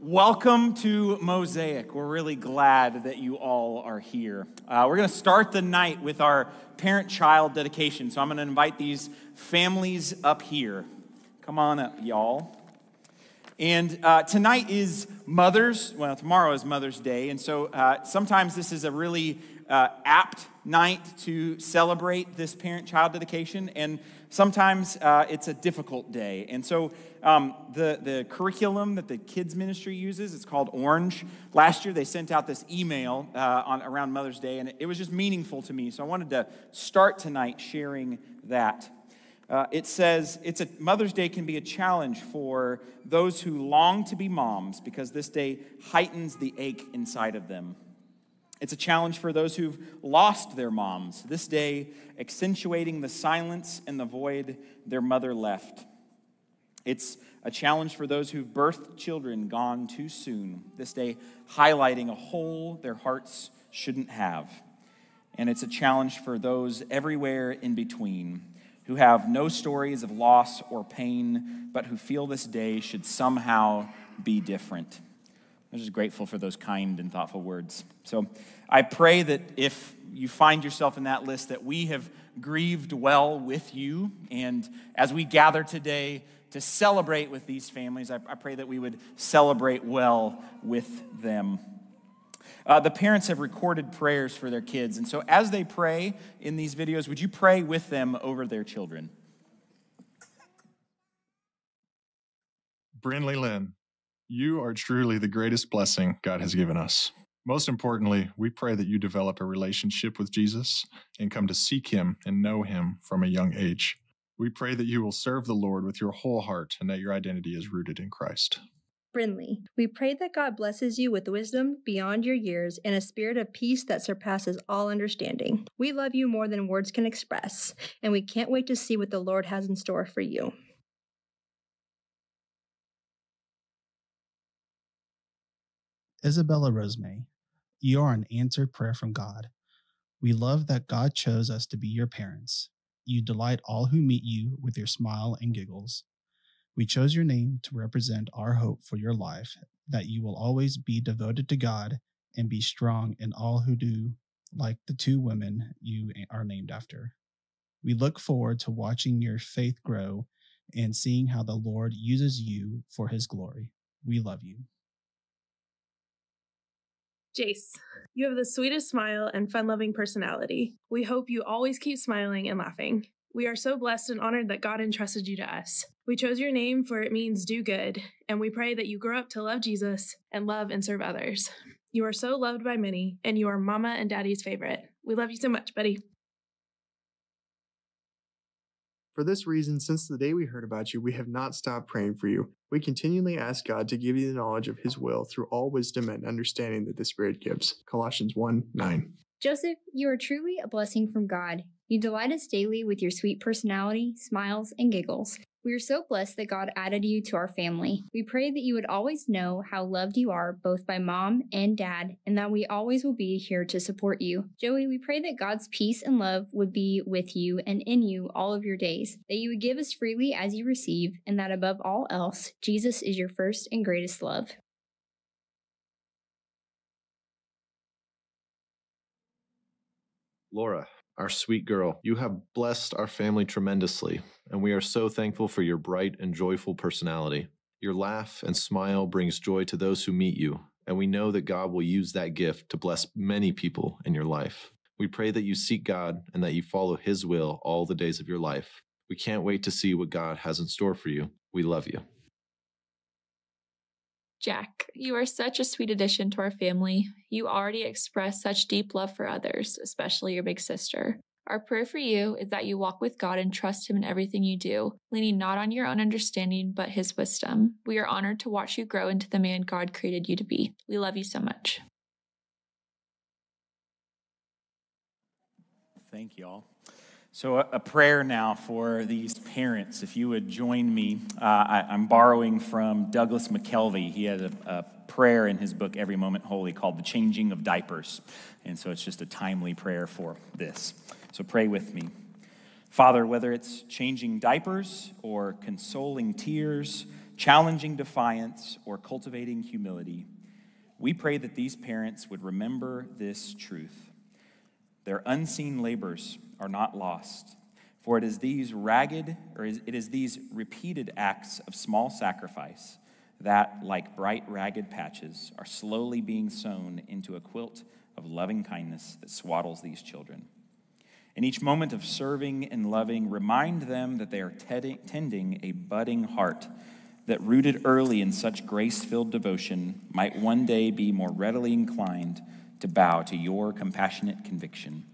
Welcome to Mosaic. We're really glad that you all are here. Uh, we're going to start the night with our parent child dedication. So I'm going to invite these families up here. Come on up, y'all. And uh, tonight is Mother's, well, tomorrow is Mother's Day. And so uh, sometimes this is a really uh, apt night to celebrate this parent child dedication. And sometimes uh, it's a difficult day. And so um, the, the curriculum that the kids ministry uses, it's called Orange. Last year they sent out this email uh, on, around Mother's Day, and it, it was just meaningful to me. So I wanted to start tonight sharing that. Uh, it says it's a Mother's Day can be a challenge for those who long to be moms because this day heightens the ache inside of them. It's a challenge for those who've lost their moms, this day accentuating the silence and the void their mother left. It's a challenge for those who've birthed children gone too soon, this day highlighting a hole their hearts shouldn't have. And it's a challenge for those everywhere in between who have no stories of loss or pain, but who feel this day should somehow be different. I'm just grateful for those kind and thoughtful words. So I pray that if you find yourself in that list, that we have grieved well with you. And as we gather today to celebrate with these families, I, I pray that we would celebrate well with them. Uh, the parents have recorded prayers for their kids. And so as they pray in these videos, would you pray with them over their children? Brinley Lynn. You are truly the greatest blessing God has given us. Most importantly, we pray that you develop a relationship with Jesus and come to seek him and know him from a young age. We pray that you will serve the Lord with your whole heart and that your identity is rooted in Christ. Brinley, we pray that God blesses you with wisdom beyond your years and a spirit of peace that surpasses all understanding. We love you more than words can express, and we can't wait to see what the Lord has in store for you. Isabella Rosemary, you are an answered prayer from God. We love that God chose us to be your parents. You delight all who meet you with your smile and giggles. We chose your name to represent our hope for your life, that you will always be devoted to God and be strong in all who do, like the two women you are named after. We look forward to watching your faith grow and seeing how the Lord uses you for his glory. We love you. Jace, you have the sweetest smile and fun loving personality. We hope you always keep smiling and laughing. We are so blessed and honored that God entrusted you to us. We chose your name for it means do good, and we pray that you grow up to love Jesus and love and serve others. You are so loved by many, and you are mama and daddy's favorite. We love you so much, buddy. For this reason, since the day we heard about you, we have not stopped praying for you. We continually ask God to give you the knowledge of His will through all wisdom and understanding that the Spirit gives. Colossians 1 9. Joseph, you are truly a blessing from God. You delight us daily with your sweet personality, smiles, and giggles. We are so blessed that God added you to our family. We pray that you would always know how loved you are both by mom and dad, and that we always will be here to support you. Joey, we pray that God's peace and love would be with you and in you all of your days, that you would give as freely as you receive, and that above all else, Jesus is your first and greatest love. Laura, our sweet girl, you have blessed our family tremendously, and we are so thankful for your bright and joyful personality. Your laugh and smile brings joy to those who meet you, and we know that God will use that gift to bless many people in your life. We pray that you seek God and that you follow His will all the days of your life. We can't wait to see what God has in store for you. We love you. Jack, you are such a sweet addition to our family. You already express such deep love for others, especially your big sister. Our prayer for you is that you walk with God and trust Him in everything you do, leaning not on your own understanding, but His wisdom. We are honored to watch you grow into the man God created you to be. We love you so much. Thank you all. So, a, prayer now for these parents. If you would join me, uh, I, am borrowing from Douglas McKelvey. He had a, a, prayer in his book, Every Moment Holy, called The Changing of Diapers. And so, it's just a timely prayer for this. So, pray with me. Father, whether it's changing diapers or consoling tears, challenging defiance, or cultivating humility, we pray that these parents would remember this truth. Their unseen labors are not lost, for it is these ragged, or it is these repeated acts of small sacrifice that, like bright ragged patches, are slowly being sewn into a quilt of loving kindness that swaddles these children. In each moment of serving and loving, remind them that they are tending a budding heart that, rooted early in such grace filled devotion, might one day be more readily inclined to bow to your compassionate conviction,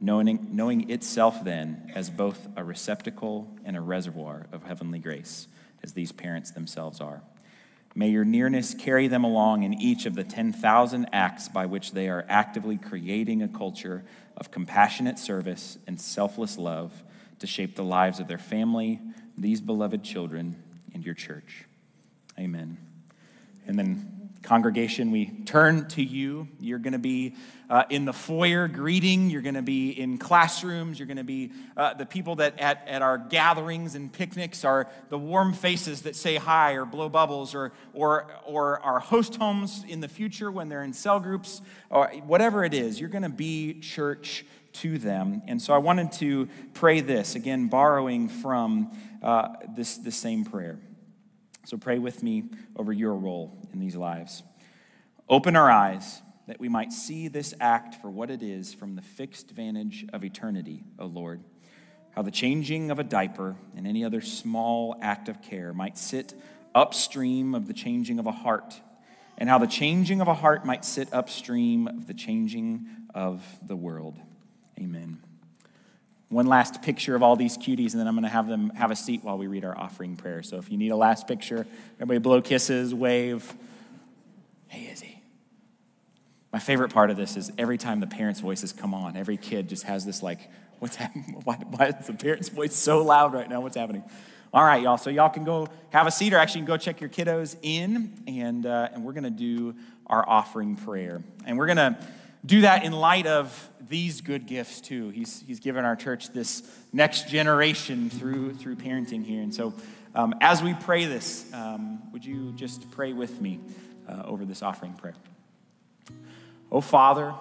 knowing, knowing itself then as both a receptacle and a reservoir of heavenly grace, as these parents themselves are. May your nearness carry them along in each of the 10,000 acts by which they are actively creating a culture of compassionate service and selfless love to shape the lives of their family, these beloved children, and your church. Amen. And then Congregation, we turn to you. You're going to be uh, in the foyer greeting. You're going to be in classrooms. You're going to be uh, the people that at, at our gatherings and picnics are the warm faces that say hi or blow bubbles, or, or, or our host homes in the future when they're in cell groups, or whatever it is. You're going to be church to them. And so I wanted to pray this, again, borrowing from uh, this, this same prayer. So pray with me over your role in these lives. Open our eyes that we might see this act for what it is from the fixed vantage of eternity, O Lord. How the changing of a diaper and any other small act of care might sit upstream of the changing of a heart, and how the changing of a heart might sit upstream of the changing of the world. Amen one last picture of all these cuties, and then I'm going to have them have a seat while we read our offering prayer. So if you need a last picture, everybody blow kisses, wave. Hey, Izzy. My favorite part of this is every time the parents' voices come on, every kid just has this like, what's happening? Why, why is the parents' voice so loud right now? What's happening? All right, y'all. So y'all can go have a seat, or actually go check your kiddos in, and uh, and we're going to do our offering prayer, and we're going to do that in light of these good gifts too. He's, he's given our church this next generation through, through parenting here. And so um, as we pray this, um, would you just pray with me uh, over this offering prayer? Oh, Father,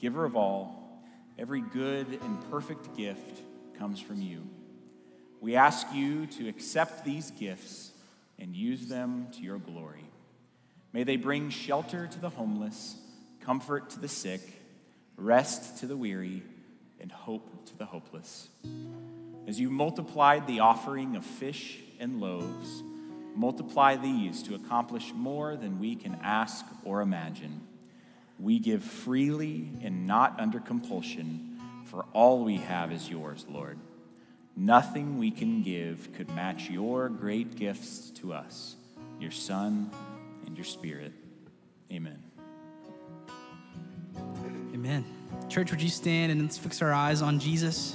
giver of all, every good and perfect gift comes from you. We ask you to accept these gifts and use them to your glory. May they bring shelter to the homeless comfort to the sick, rest to the weary, and hope to the hopeless. As you multiplied the offering of fish and loaves, multiply these to accomplish more than we can ask or imagine. We give freely and not under compulsion, for all we have is yours, Lord. Nothing we can give could match your great gifts to us, your Son and your Spirit. Amen. Amen. Church, would you stand and let's fix our eyes on Jesus?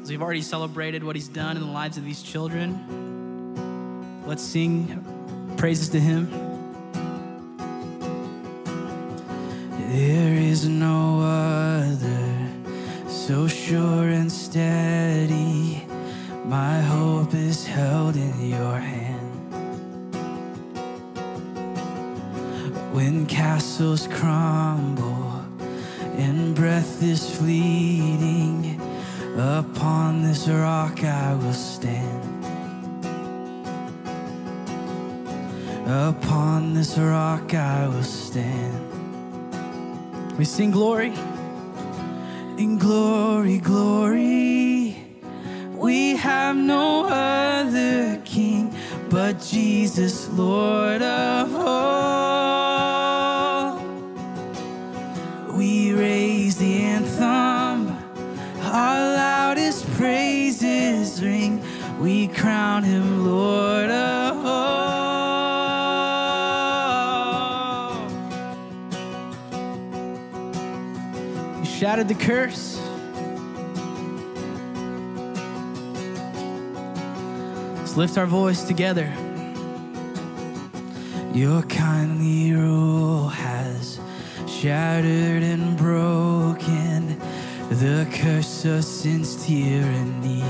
As we've already celebrated what he's done in the lives of these children, let's sing praises to him. There is no other so sure and steady. My hope is held in your hand. When castles crumble and breath is fleeting. Upon this rock I will stand. Upon this rock I will stand. We sing glory. In glory, glory. We have no other king but Jesus, Lord of all. Shattered the curse. Let's lift our voice together. Your kindly rule has shattered and broken the curse of sin's tyranny.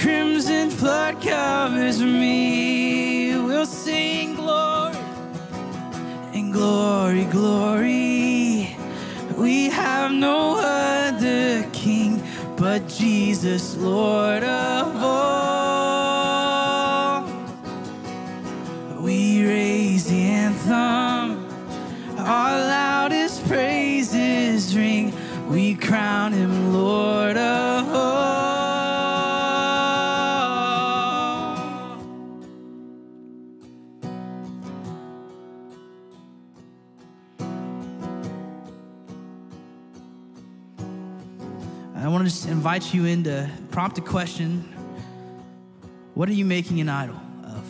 Crimson flood covers me. We'll sing glory and glory, glory. We have no other king but Jesus, Lord invite you in to prompt a question. What are you making an idol of?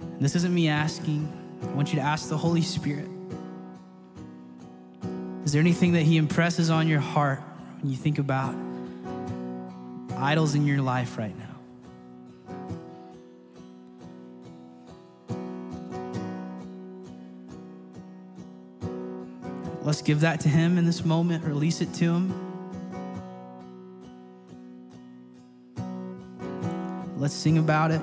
And this isn't me asking. I want you to ask the Holy Spirit. Is there anything that He impresses on your heart when you think about idols in your life right now? Let's give that to Him in this moment, release it to Him. Let's sing about it.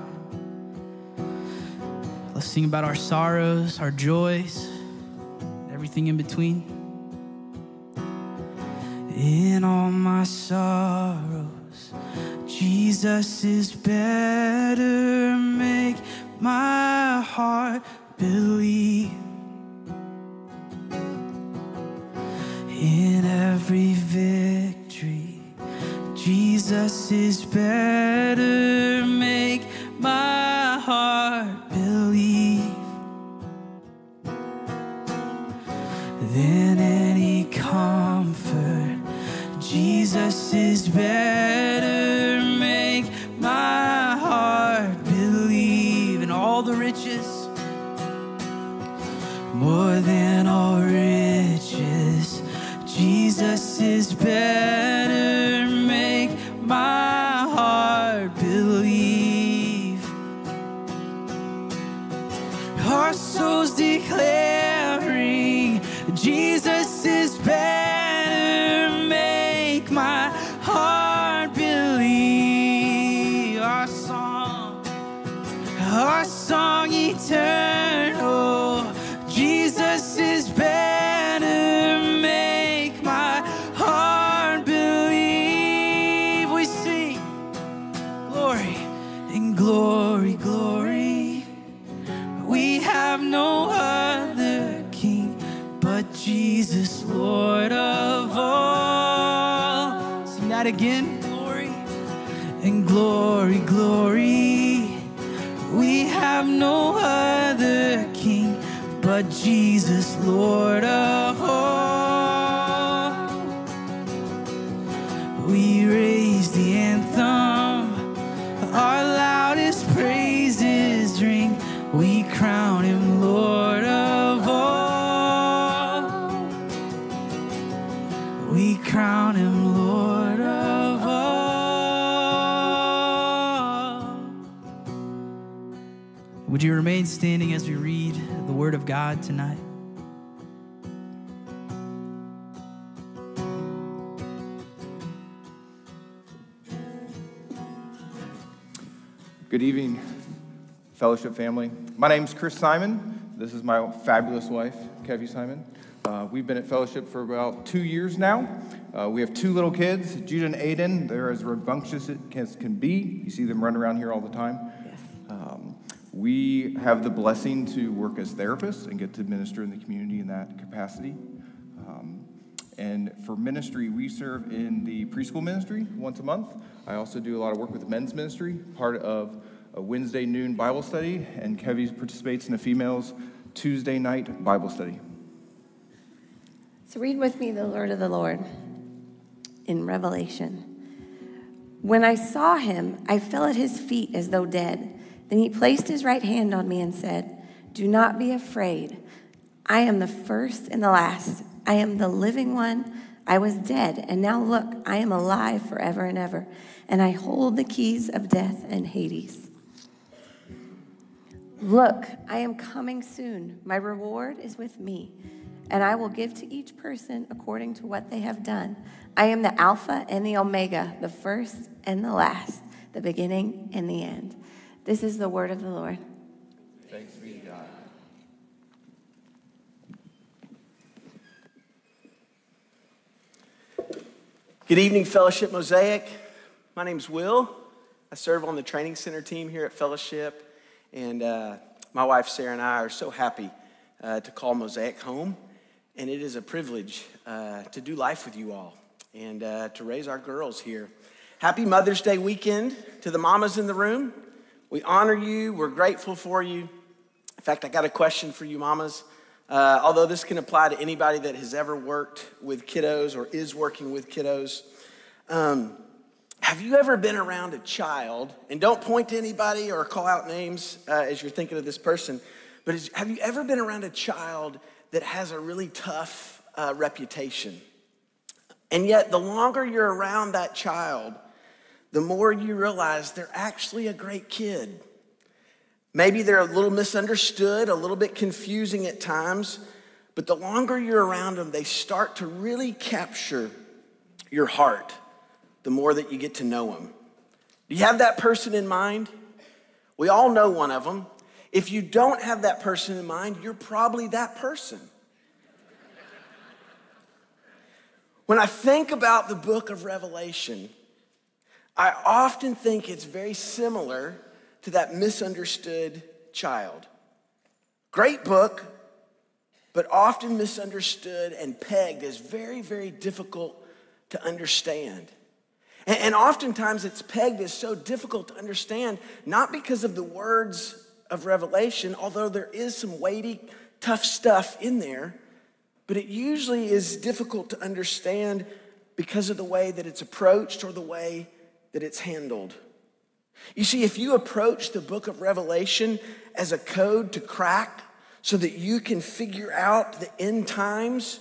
Let's sing about our sorrows, our joys, everything in between. In all my sorrows, Jesus is better. Make my heart believe. Again. Glory and glory, glory. We have no other king but Jesus, Lord standing as we read the Word of God tonight? Good evening, fellowship family. My name is Chris Simon. This is my fabulous wife, Kevy Simon. Uh, we've been at fellowship for about two years now. Uh, we have two little kids, Judah and Aiden. They're as rambunctious as can be. You see them run around here all the time. We have the blessing to work as therapists and get to minister in the community in that capacity. Um, and for ministry, we serve in the preschool ministry once a month. I also do a lot of work with men's ministry, part of a Wednesday noon Bible study, and Kevy participates in a females Tuesday night Bible study. So read with me the word of the Lord in Revelation. When I saw him, I fell at his feet as though dead. Then he placed his right hand on me and said, Do not be afraid. I am the first and the last. I am the living one. I was dead, and now look, I am alive forever and ever, and I hold the keys of death and Hades. Look, I am coming soon. My reward is with me, and I will give to each person according to what they have done. I am the Alpha and the Omega, the first and the last, the beginning and the end. This is the word of the Lord. Thanks be to God. Good evening, Fellowship Mosaic. My name's Will. I serve on the training center team here at Fellowship, and uh, my wife Sarah and I are so happy uh, to call Mosaic home. And it is a privilege uh, to do life with you all and uh, to raise our girls here. Happy Mother's Day weekend to the mamas in the room. We honor you, we're grateful for you. In fact, I got a question for you, mamas. Uh, although this can apply to anybody that has ever worked with kiddos or is working with kiddos. Um, have you ever been around a child, and don't point to anybody or call out names uh, as you're thinking of this person, but is, have you ever been around a child that has a really tough uh, reputation? And yet, the longer you're around that child, the more you realize they're actually a great kid. Maybe they're a little misunderstood, a little bit confusing at times, but the longer you're around them, they start to really capture your heart the more that you get to know them. Do you have that person in mind? We all know one of them. If you don't have that person in mind, you're probably that person. When I think about the book of Revelation, I often think it's very similar to that misunderstood child. Great book, but often misunderstood and pegged as very, very difficult to understand. And, oftentimes it's pegged as so difficult to understand, not because of the words of Revelation, although there is some weighty, tough stuff in there, but it usually is difficult to understand because of the way that it's approached or the way that it's handled. You see, if you approach the book of Revelation as a code to crack so that you can figure out the end times,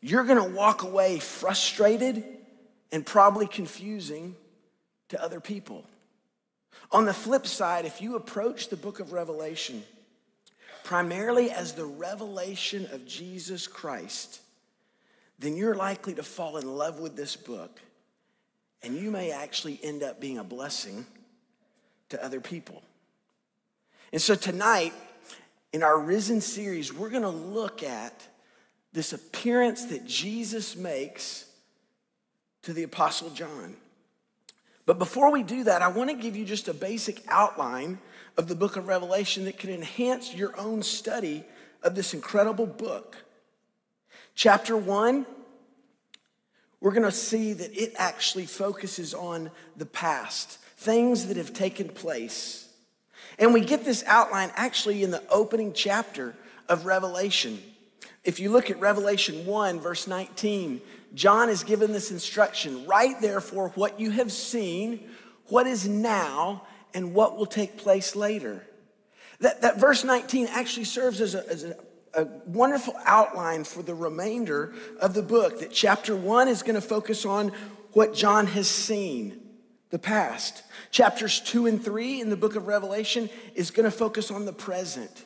you're going to walk away frustrated and probably confusing to other people. On the flip side, if you approach the book of Revelation primarily as the revelation of Jesus Christ, then you're likely to fall in love with this book and you may actually end up being a blessing to other people. And so tonight, in our Risen series, we're gonna look at this appearance that Jesus makes to the Apostle John. But before we do that, I wanna give you just a basic outline of the book of Revelation that can enhance your own study of this incredible book. Chapter one, we're gonna see that it actually focuses on the past things that have taken place. And we get this outline actually in the opening chapter of Revelation. If you look at Revelation 1, verse 19, John is given this instruction Write therefore what you have seen, what is now, and what will take place later. That, that verse 19 actually serves as, a, as a, a wonderful outline for the remainder of the book. That chapter 1 is going to focus on what John has seen the past. Chapters two and three in the book of Revelation is going to focus on the present,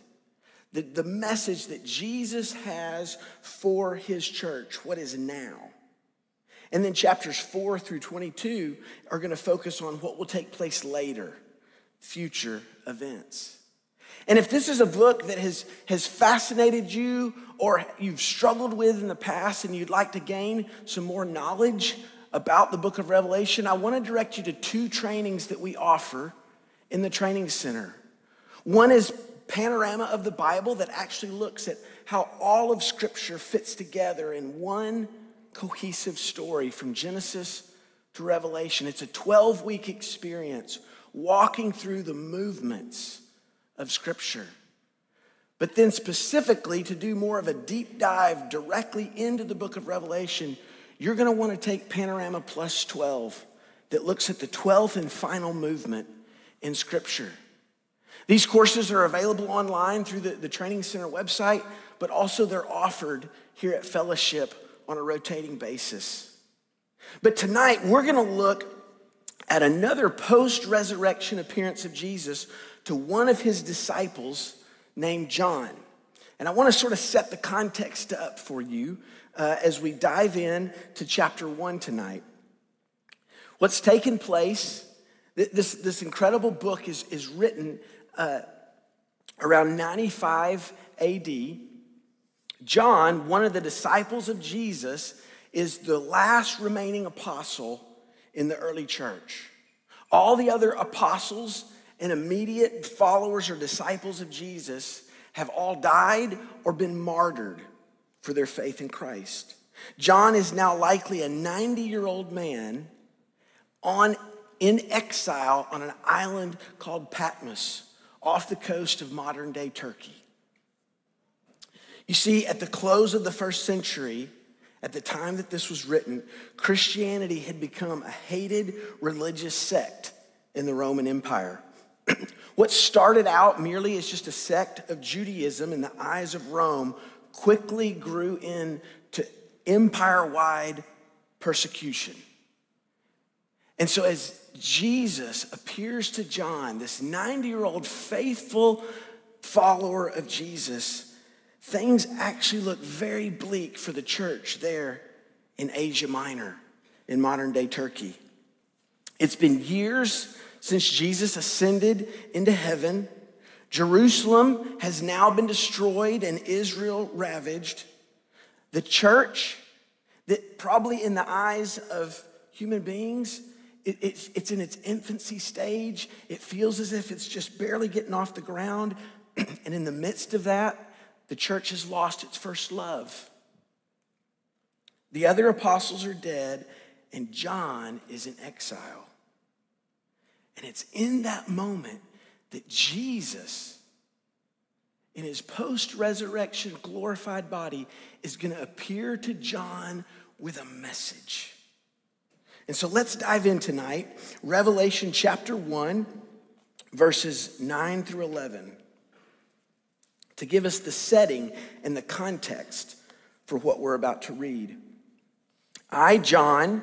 the, the message that Jesus has for his church, what is now. And then chapters four through 22 are going to focus on what will take place later, future events. And if this is a book that has, has fascinated you or you've struggled with in the past and you'd like to gain some more knowledge about the book of Revelation, I want to direct you to two trainings that we offer in the training center. One is Panorama of the Bible that actually looks at how all of Scripture fits together in one cohesive story from Genesis to Revelation. It's a 12 week experience walking through the movements of Scripture. But then, specifically, to do more of a deep dive directly into the book of Revelation, you're going to want to take Panorama Plus 12 that looks at the 12th and final movement in Scripture. These courses are available online through the, the Training Center website, but also they're offered here at Fellowship on a rotating basis. But tonight, we're going to look at another post resurrection appearance of Jesus to one of his disciples named John. And I want to sort of set the context up for you uh, as we dive in to chapter one tonight. What's taken place, this, this incredible book is, is written uh, around 95 AD. John, one of the disciples of Jesus, is the last remaining apostle in the early church. All the other apostles and immediate followers or disciples of Jesus have all died or been martyred for their faith in Christ. John is now likely a 90 year old man on, in exile on an island called Patmos off the coast of modern day Turkey. You see, at the close of the first century, at the time that this was written, Christianity had become a hated religious sect in the Roman Empire. what started out merely as just a sect of Judaism in the eyes of Rome quickly grew into empire wide persecution. And so, as Jesus appears to John, this 90 year old faithful follower of Jesus, things actually look very bleak for the church there in Asia Minor, in modern day Turkey. It's been years since Jesus ascended into heaven. Jerusalem has now been destroyed and Israel ravaged. The church, that probably in the eyes of human beings, it, it's, it's in its infancy stage. It feels as if it's just barely getting off the ground. and in the midst of that, the church has lost its first love. The other apostles are dead, and John is in exile. And it's in that moment that Jesus, in his post resurrection glorified body, is going to appear to John with a message. And so let's dive in tonight. Revelation chapter 1, verses 9 through 11, to give us the setting and the context for what we're about to read. I, John,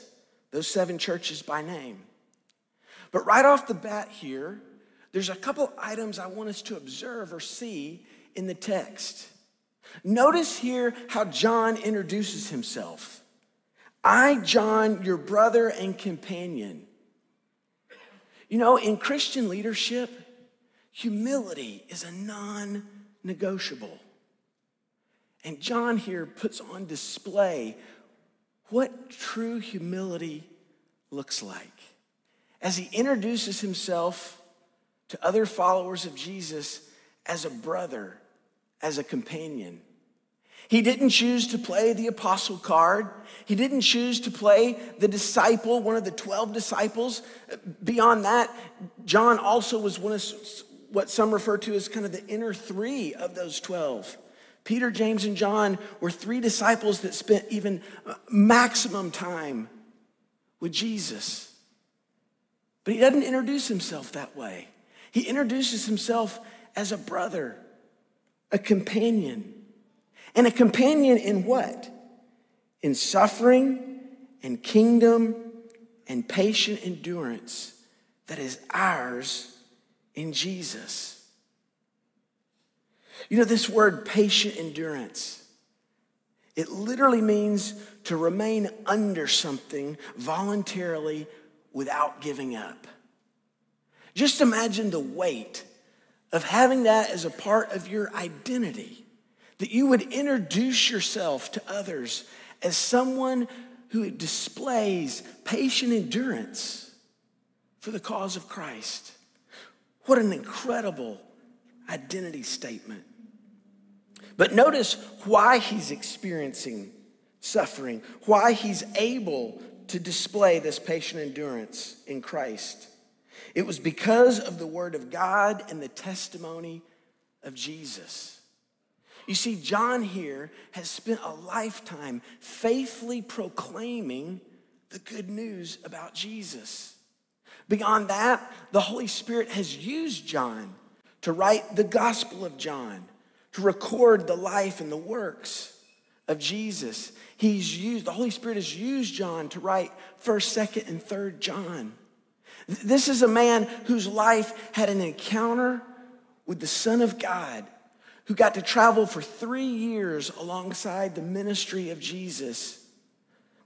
those seven churches by name. But right off the bat here, there's a couple items I want us to observe or see in the text. Notice here how John introduces himself. I, John, your brother and companion. You know, in Christian leadership, humility is a non negotiable. And John here puts on display what true humility looks like. As he introduces himself to other followers of Jesus as a brother, as a companion. He didn't choose to play the apostle card. He didn't choose to play the disciple, one of the 12 disciples. Beyond that, John also was one of what some refer to as kind of the inner three of those 12. Peter, James, and John were three disciples that spent even uh, maximum time with Jesus. But he doesn't introduce himself that way. He introduces himself as a brother, a companion. And a companion in what? In suffering and kingdom and patient endurance that is ours in Jesus. You know, this word patient endurance, it literally means to remain under something voluntarily without giving up. Just imagine the weight of having that as a part of your identity, that you would introduce yourself to others as someone who displays patient endurance for the cause of Christ. What an incredible identity statement. But notice why he's experiencing suffering, why he's able to display this patient endurance in Christ. It was because of the word of God and the testimony of Jesus. You see, John here has spent a lifetime faithfully proclaiming the good news about Jesus. Beyond that, the Holy Spirit has used John to write the Gospel of John, to record the life and the works of Jesus. He's used, the Holy Spirit has used John to write 1st, 2nd, and 3rd John. This is a man whose life had an encounter with the Son of God who got to travel for three years alongside the ministry of Jesus,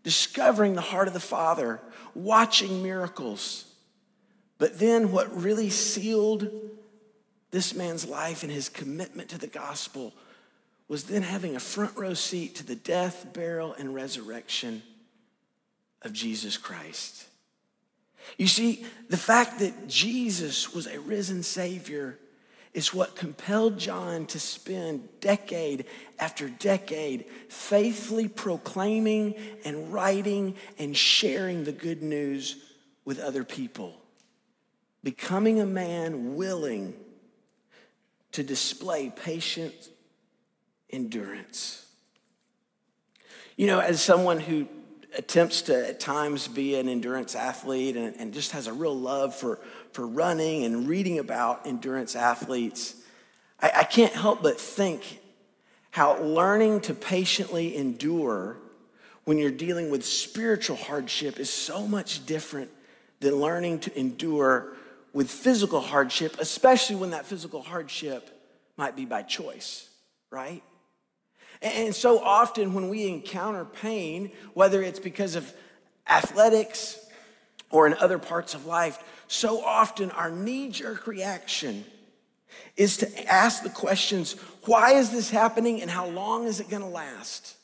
discovering the heart of the Father, watching miracles. But then, what really sealed this man's life and his commitment to the gospel was then having a front row seat to the death, burial, and resurrection of Jesus Christ. You see, the fact that Jesus was a risen Savior is what compelled John to spend decade after decade faithfully proclaiming and writing and sharing the good news with other people. Becoming a man willing to display patient endurance. You know, as someone who attempts to at times be an endurance athlete and, and just has a real love for, for running and reading about endurance athletes, I, I can't help but think how learning to patiently endure when you're dealing with spiritual hardship is so much different than learning to endure with physical hardship, especially when that physical hardship might be by choice, right? And so often when we encounter pain, whether it's because of athletics or in other parts of life, so often our knee jerk reaction is to ask the questions why is this happening and how long is it going to last?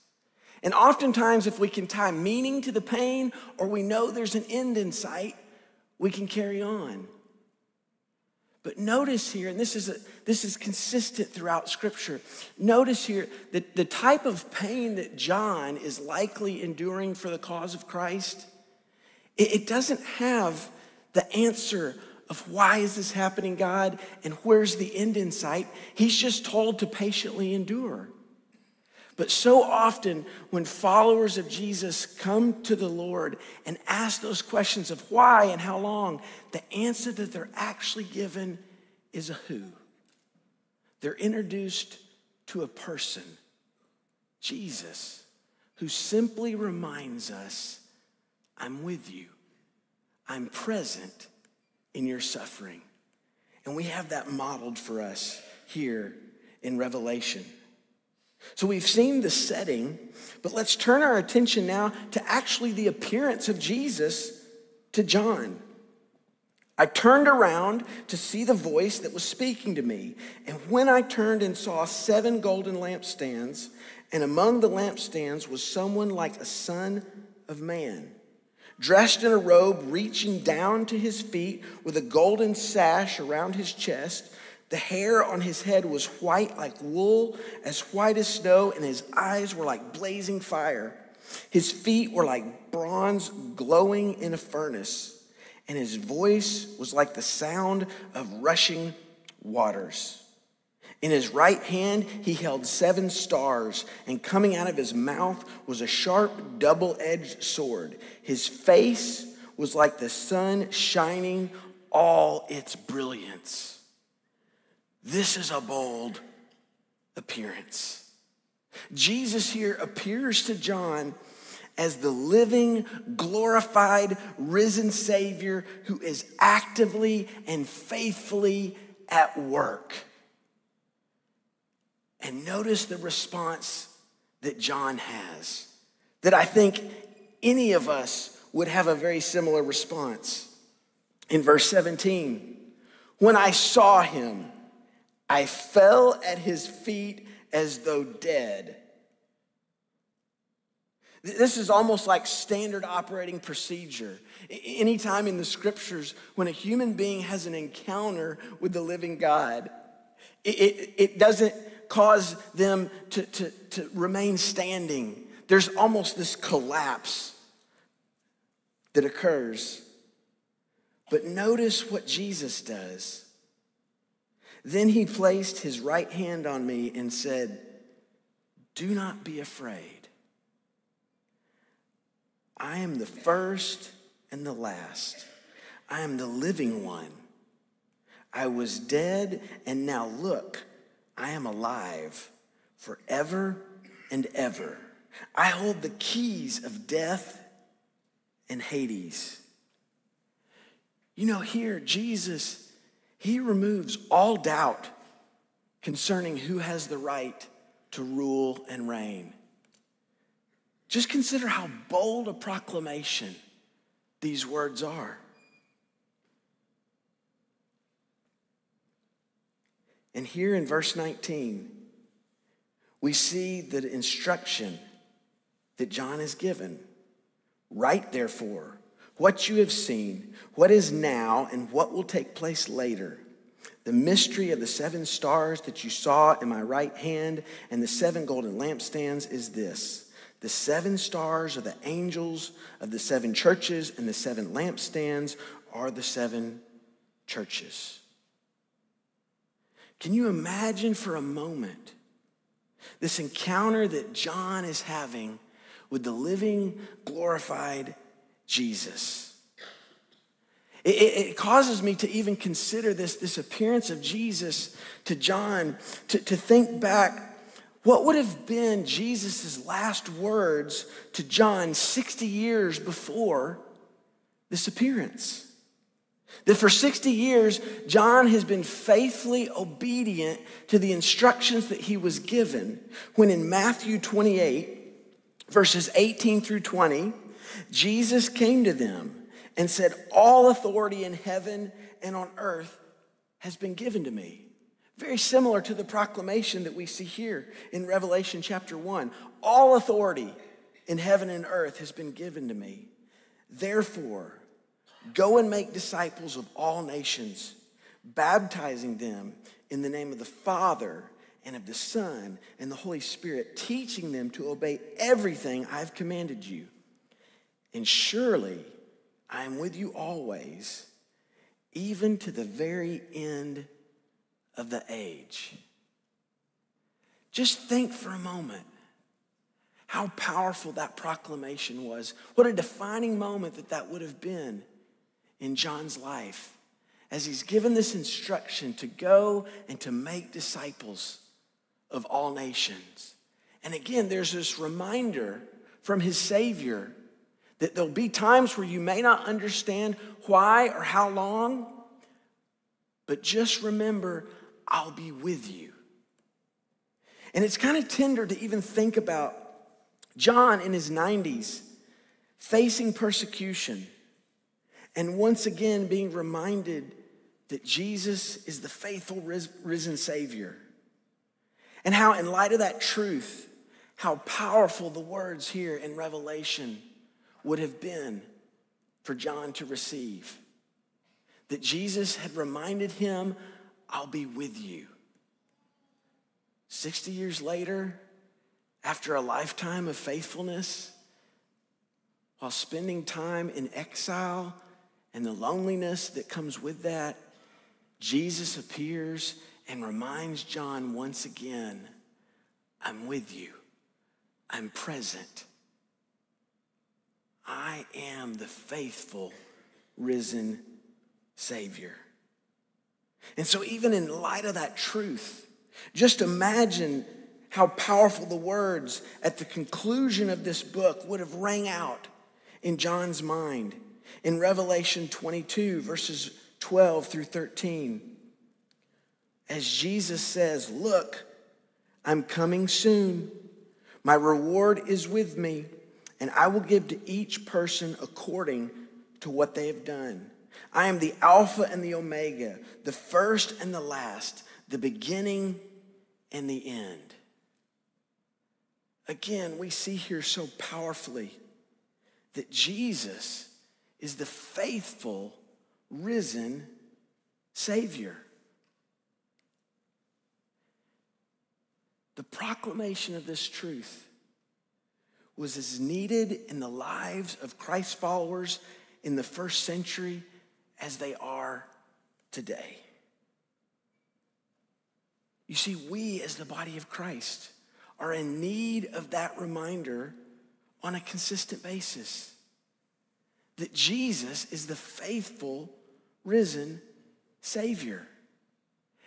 And oftentimes, if we can tie meaning to the pain or we know there's an end in sight, we can carry on. But notice here, and this is, a, this is consistent throughout Scripture, notice here that the type of pain that John is likely enduring for the cause of Christ, it, it doesn't have the answer of why is this happening, God, and where's the end in sight. He's just told to patiently endure. But so often, when followers of Jesus come to the Lord and ask those questions of why and how long, the answer that they're actually given is a who. They're introduced to a person, Jesus, who simply reminds us I'm with you, I'm present in your suffering. And we have that modeled for us here in Revelation. So we've seen the setting, but let's turn our attention now to actually the appearance of Jesus to John. I turned around to see the voice that was speaking to me. And when I turned and saw seven golden lampstands, and among the lampstands was someone like a son of man, dressed in a robe reaching down to his feet with a golden sash around his chest. The hair on his head was white like wool, as white as snow, and his eyes were like blazing fire. His feet were like bronze glowing in a furnace, and his voice was like the sound of rushing waters. In his right hand, he held seven stars, and coming out of his mouth was a sharp, double edged sword. His face was like the sun shining all its brilliance. This is a bold appearance. Jesus here appears to John as the living, glorified, risen Savior who is actively and faithfully at work. And notice the response that John has, that I think any of us would have a very similar response. In verse 17, when I saw him, I fell at his feet as though dead. This is almost like standard operating procedure. Anytime in the scriptures when a human being has an encounter with the living God, it, it, it doesn't cause them to, to, to remain standing. There's almost this collapse that occurs. But notice what Jesus does. Then he placed his right hand on me and said, Do not be afraid. I am the first and the last. I am the living one. I was dead, and now look, I am alive forever and ever. I hold the keys of death and Hades. You know, here, Jesus, he removes all doubt concerning who has the right to rule and reign. Just consider how bold a proclamation these words are. And here in verse 19, we see the instruction that John is given. Write, therefore, what you have seen, what is now, and what will take place later. The mystery of the seven stars that you saw in my right hand and the seven golden lampstands is this. The seven stars are the angels of the seven churches, and the seven lampstands are the seven churches. Can you imagine for a moment this encounter that John is having with the living, glorified Jesus? It, it, it, causes me to even consider this, this appearance of Jesus to John, to, to think back what would have been Jesus' last words to John 60 years before this appearance? That for 60 years, John has been faithfully obedient to the instructions that he was given. When in Matthew 28, verses 18 through 20, Jesus came to them and said, All authority in heaven and on earth has been given to me. Very similar to the proclamation that we see here in Revelation chapter 1. All authority in heaven and earth has been given to me. Therefore, Go and make disciples of all nations, baptizing them in the name of the Father and of the Son and the Holy Spirit, teaching them to obey everything I've commanded you. And surely I am with you always, even to the very end of the age. Just think for a moment how powerful that proclamation was. What a defining moment that that would have been in John's life as he's given this instruction to go and to make disciples of all nations. And again, there's this reminder from his Savior that there'll be times where you may not understand why or how long, but just remember, I'll be with you. And it's kind of tender to even think about John in his 90s facing persecution and once again, being reminded that Jesus is the faithful risen Savior. And how, in light of that truth, how powerful the words here in Revelation would have been for John to receive. That Jesus had reminded him, I'll be with you. 60 years later, after a lifetime of faithfulness, while spending time in exile and the loneliness that comes with that, Jesus appears and reminds John once again I'm with you, I'm present. I am the faithful risen Savior. And so, even in light of that truth, just imagine how powerful the words at the conclusion of this book would have rang out in John's mind in Revelation 22, verses 12 through 13. As Jesus says, Look, I'm coming soon. My reward is with me, and I will give to each person according to what they have done. I am the Alpha and the Omega, the first and the last, the beginning and the end. Again, we see here so powerfully that Jesus is the faithful, risen Savior. The proclamation of this truth was as needed in the lives of Christ followers in the first century as they are today. You see, we as the body of Christ are in need of that reminder on a consistent basis that Jesus is the faithful, risen Savior.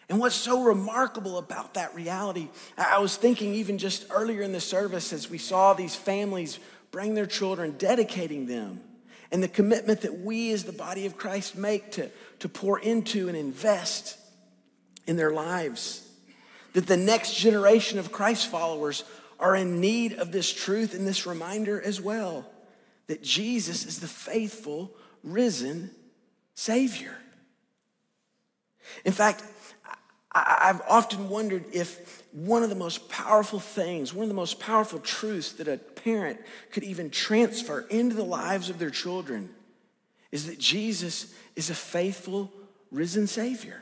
And what's so remarkable about that reality, I was thinking even just earlier in the service as we saw these families bring their children, dedicating them, and the commitment that we as the body of Christ make to, to pour into and invest in their lives. That the next generation of Christ followers are in need of this truth and this reminder as well that Jesus is the faithful, risen Savior. In fact, I've often wondered if one of the most powerful things, one of the most powerful truths that a parent could even transfer into the lives of their children is that Jesus is a faithful, risen Savior.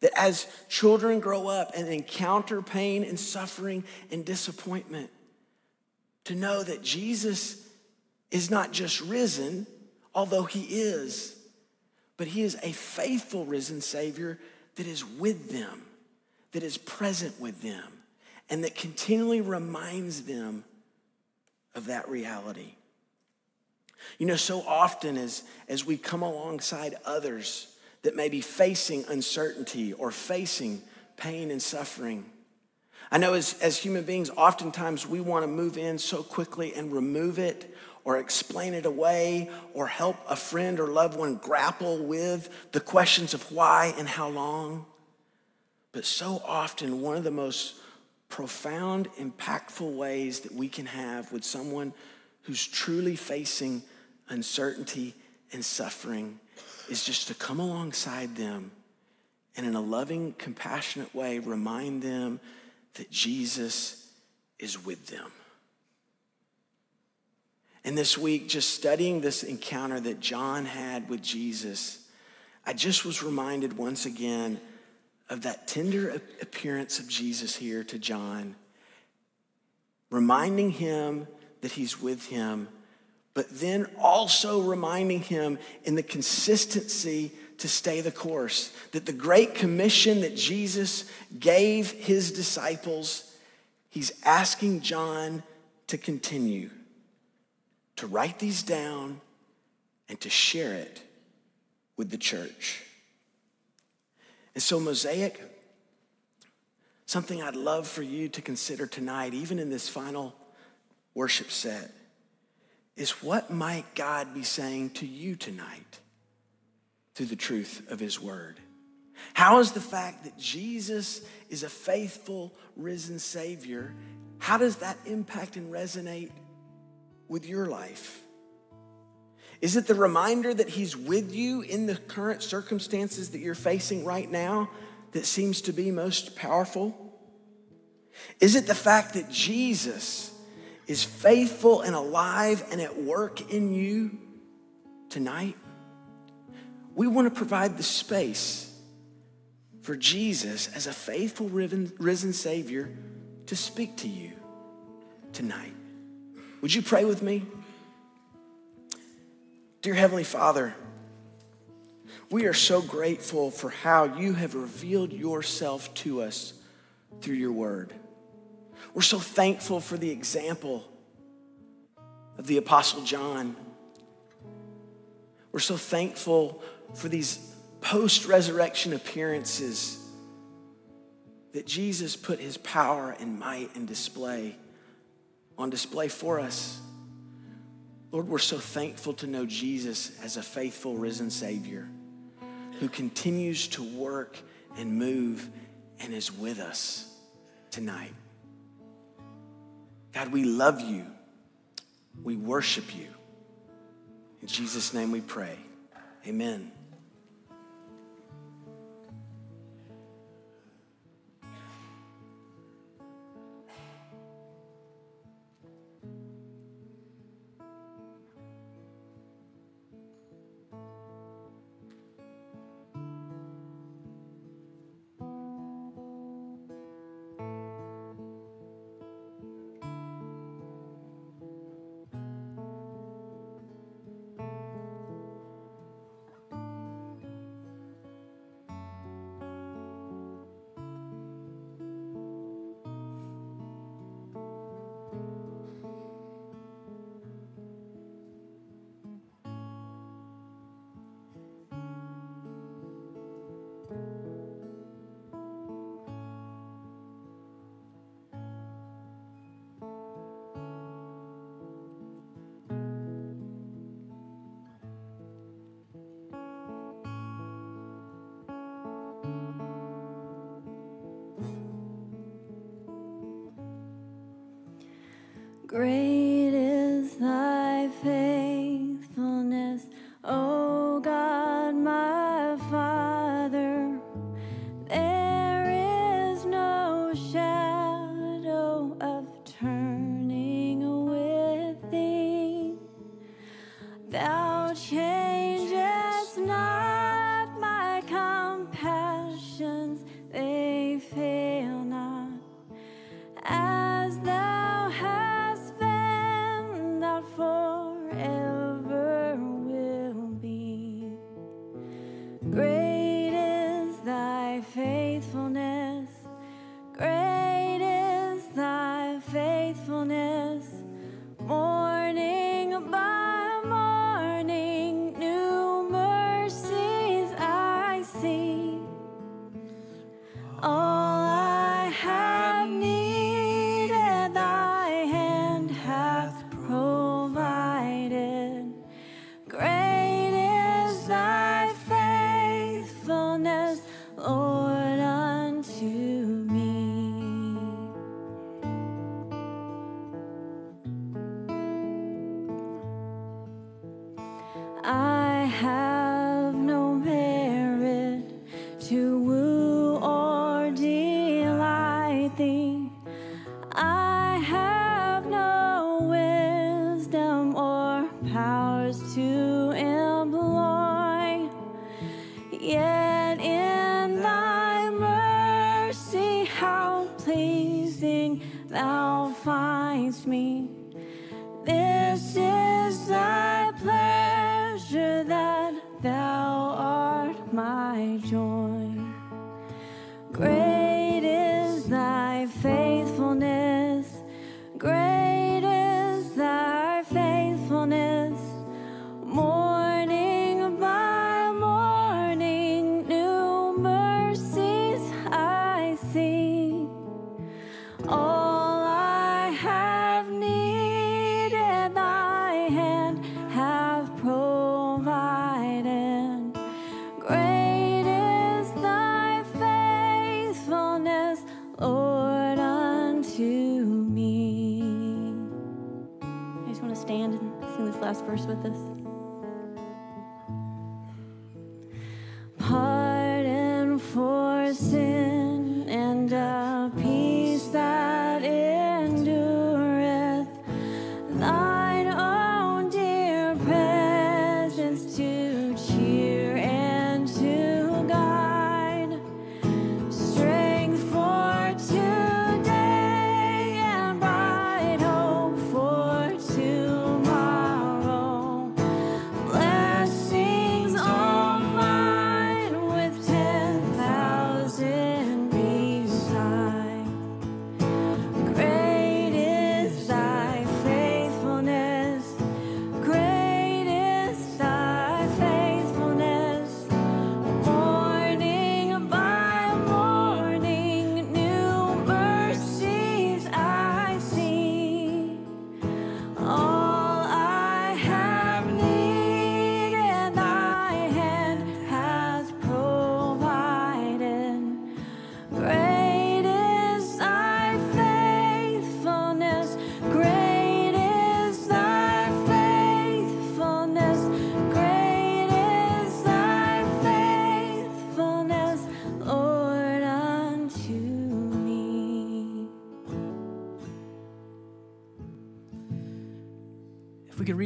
That as children grow up and encounter pain and suffering and disappointment, to know that Jesus is not just risen, although he is, but he is a faithful risen Savior that is with them, that is present with them, and that continually reminds them of that reality. You know, so often as, as we come alongside others that may be facing uncertainty or facing pain and suffering, I know as, as human beings, oftentimes we want to move in so quickly and remove it or explain it away or help a friend or loved one grapple with the questions of why and how long. But so often, one of the most profound, impactful ways that we can have with someone who's truly facing uncertainty and suffering is just to come alongside them and, in a loving, compassionate way, remind them that Jesus is with them. And this week, just studying this encounter that John had with Jesus, I just was reminded once again of that tender appearance of Jesus here to John, reminding him that he's with him, but then also reminding him in the consistency to stay the course. That the great commission that Jesus gave his disciples, he's asking John to continue to write these down and to share it with the church. And so, Mosaic, something I'd love for you to consider tonight, even in this final worship set, is what might God be saying to you tonight through the truth of His Word? How is the fact that Jesus is a faithful, risen Savior, how does that impact and resonate with your life? Is it the reminder that He's with you in the current circumstances that you're facing right now that seems to be most powerful? Is it the fact that Jesus is faithful and alive and at work in you tonight? We want to provide the space for Jesus as a faithful risen Savior to speak to you tonight. Would you pray with me? Dear Heavenly Father, we are so grateful for how you have revealed yourself to us through your word. We're so thankful for the example of the Apostle John. We're so thankful for these post resurrection appearances that Jesus put his power and might and display on display for us. Lord, we're so thankful to know Jesus as a faithful risen Savior who continues to work and move and is with us tonight. God, we love you. We worship you. In Jesus' name we pray. Amen. Great All want to stand and sing this last verse with us.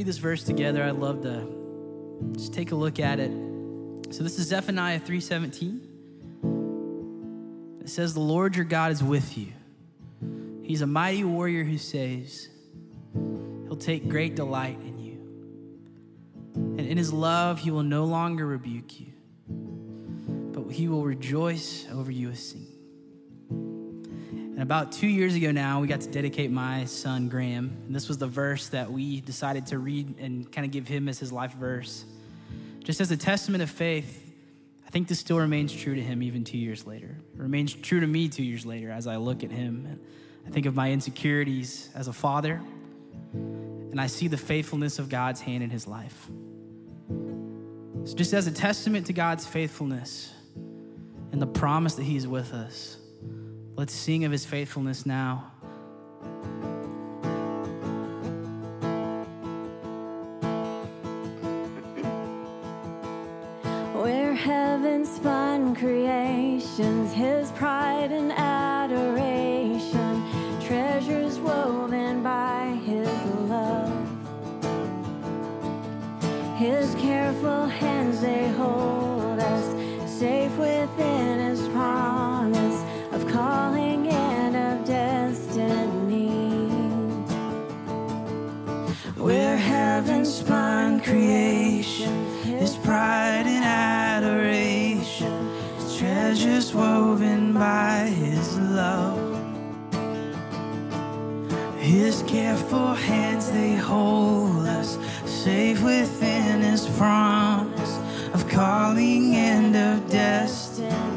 Read this verse together, I'd love to just take a look at it. So this is Zephaniah 3:17. It says, "The Lord your God is with you. He's a mighty warrior who saves. He'll take great delight in you. And in his love he will no longer rebuke you, but he will rejoice over you as singing." And about two years ago now, we got to dedicate my son Graham. And this was the verse that we decided to read and kind of give him as his life verse. Just as a testament of faith, I think this still remains true to him even two years later. It remains true to me two years later as I look at him. And I think of my insecurities as a father, and I see the faithfulness of God's hand in his life. So, just as a testament to God's faithfulness and the promise that he's with us, Let's sing of his faithfulness now. Where heaven spun creations, his pride and adoration, treasures woven by his love. His careful hands, they hold us safe with. Treasures woven by His love. His careful hands, they hold us safe within His promise of calling and of destiny.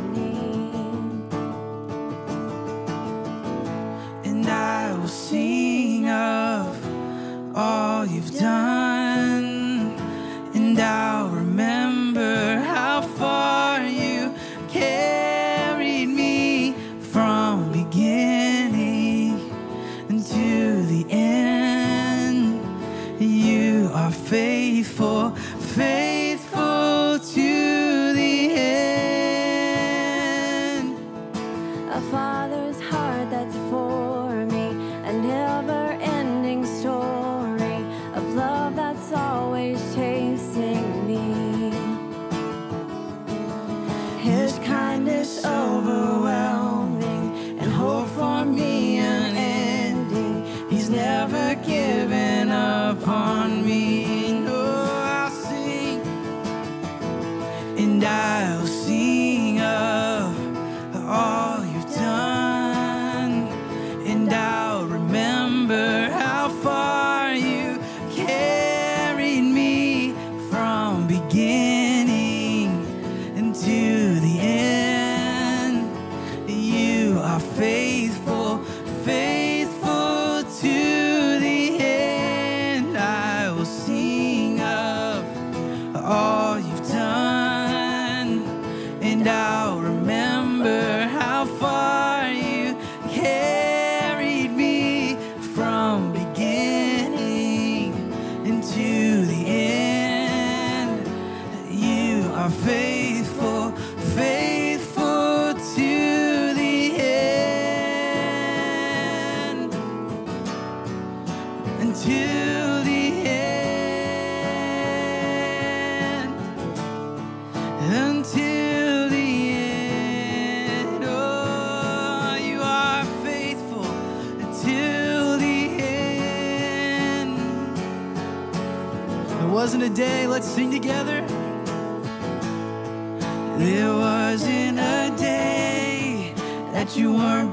Sing together. There wasn't a day that you weren't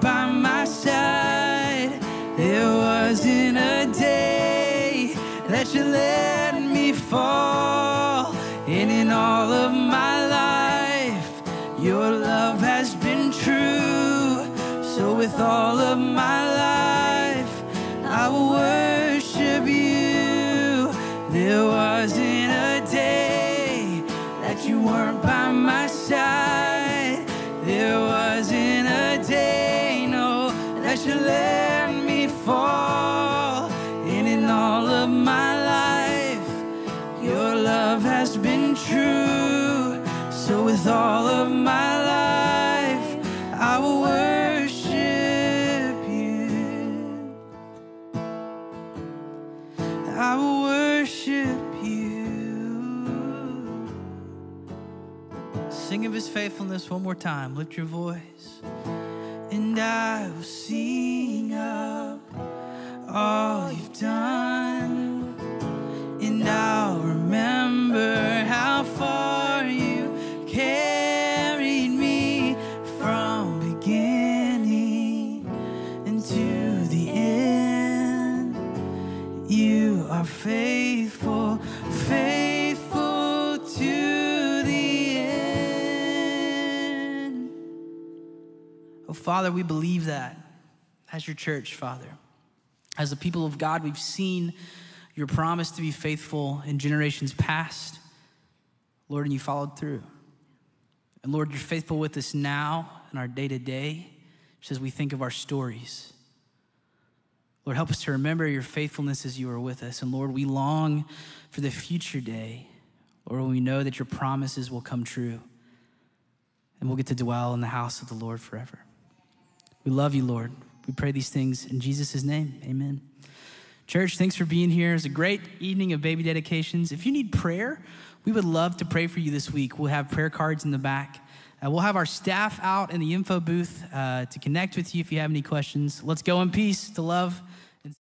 faithfulness one more time. Lift your voice. And I will sing Father, we believe that as your church, Father. As the people of God, we've seen your promise to be faithful in generations past, Lord, and you followed through. And Lord, you're faithful with us now in our day to day, just as we think of our stories. Lord, help us to remember your faithfulness as you are with us. And Lord, we long for the future day, Lord, when we know that your promises will come true and we'll get to dwell in the house of the Lord forever. We love you, Lord. We pray these things in Jesus' name. Amen. Church, thanks for being here. It was a great evening of baby dedications. If you need prayer, we would love to pray for you this week. We'll have prayer cards in the back. Uh, we'll have our staff out in the info booth uh, to connect with you if you have any questions. Let's go in peace to love